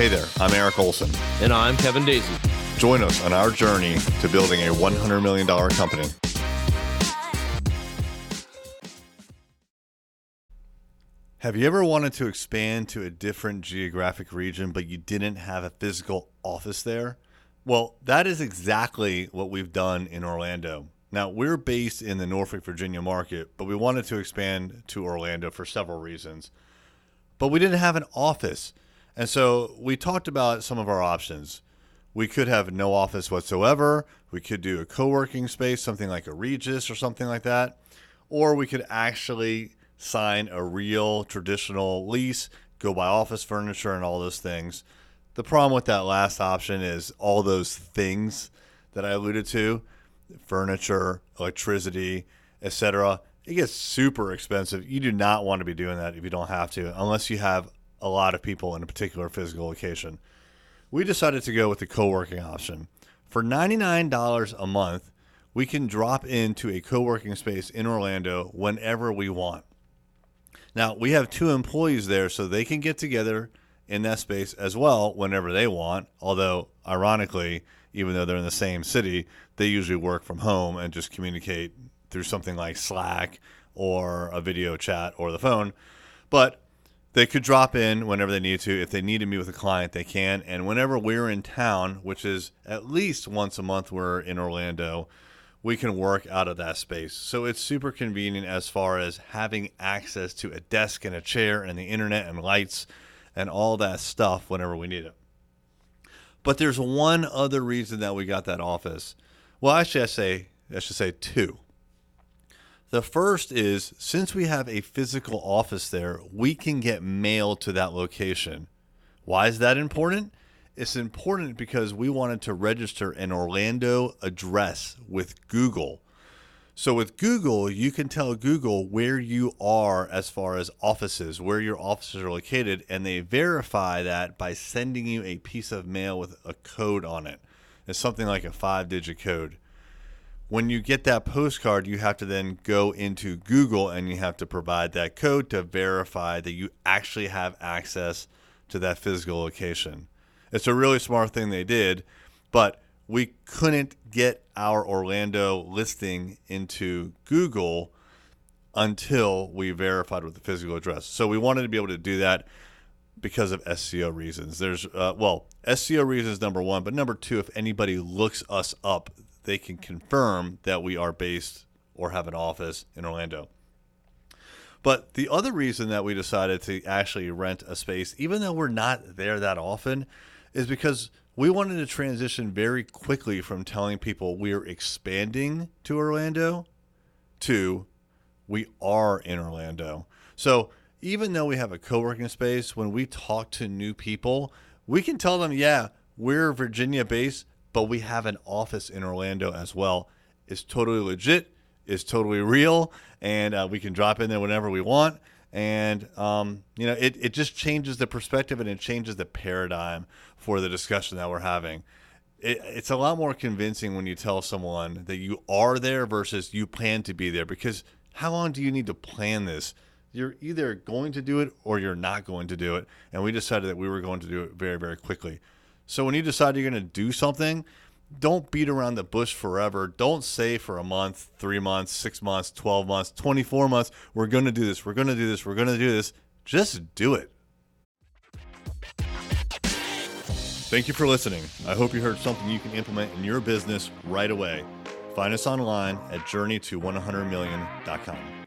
Hey there, I'm Eric Olson. And I'm Kevin Daisy. Join us on our journey to building a $100 million company. Have you ever wanted to expand to a different geographic region, but you didn't have a physical office there? Well, that is exactly what we've done in Orlando. Now, we're based in the Norfolk, Virginia market, but we wanted to expand to Orlando for several reasons. But we didn't have an office. And so we talked about some of our options. We could have no office whatsoever. We could do a co working space, something like a Regus or something like that. Or we could actually sign a real traditional lease, go buy office furniture and all those things. The problem with that last option is all those things that I alluded to furniture, electricity, etc. It gets super expensive. You do not want to be doing that if you don't have to, unless you have a lot of people in a particular physical location. We decided to go with the co working option. For $99 a month, we can drop into a co working space in Orlando whenever we want. Now, we have two employees there, so they can get together in that space as well whenever they want. Although, ironically, even though they're in the same city, they usually work from home and just communicate through something like Slack or a video chat or the phone. But they could drop in whenever they need to. If they need to meet with a client, they can. And whenever we're in town, which is at least once a month, we're in Orlando, we can work out of that space. So it's super convenient as far as having access to a desk and a chair and the internet and lights and all that stuff whenever we need it. But there's one other reason that we got that office. Well, actually, I say I should say two. The first is since we have a physical office there, we can get mail to that location. Why is that important? It's important because we wanted to register an Orlando address with Google. So with Google, you can tell Google where you are as far as offices, where your offices are located, and they verify that by sending you a piece of mail with a code on it. It's something like a five digit code when you get that postcard, you have to then go into Google and you have to provide that code to verify that you actually have access to that physical location. It's a really smart thing they did, but we couldn't get our Orlando listing into Google until we verified with the physical address. So we wanted to be able to do that because of SEO reasons. There's uh, well, SEO reasons number one, but number two, if anybody looks us up, they can confirm that we are based or have an office in Orlando. But the other reason that we decided to actually rent a space, even though we're not there that often, is because we wanted to transition very quickly from telling people we're expanding to Orlando to we are in Orlando. So even though we have a co working space, when we talk to new people, we can tell them, yeah, we're Virginia based, but we have an office in Orlando as well. It's totally legit, it's totally real, and uh, we can drop in there whenever we want. And um, you know, it, it just changes the perspective and it changes the paradigm for the discussion that we're having. It, it's a lot more convincing when you tell someone that you are there versus you plan to be there. Because how long do you need to plan this? You're either going to do it or you're not going to do it. And we decided that we were going to do it very, very quickly. So when you decide you're going to do something, don't beat around the bush forever. Don't say for a month, three months, six months, 12 months, 24 months, we're going to do this, we're going to do this, we're going to do this. Just do it. Thank you for listening. I hope you heard something you can implement in your business right away. Find us online at journeyto100million.com.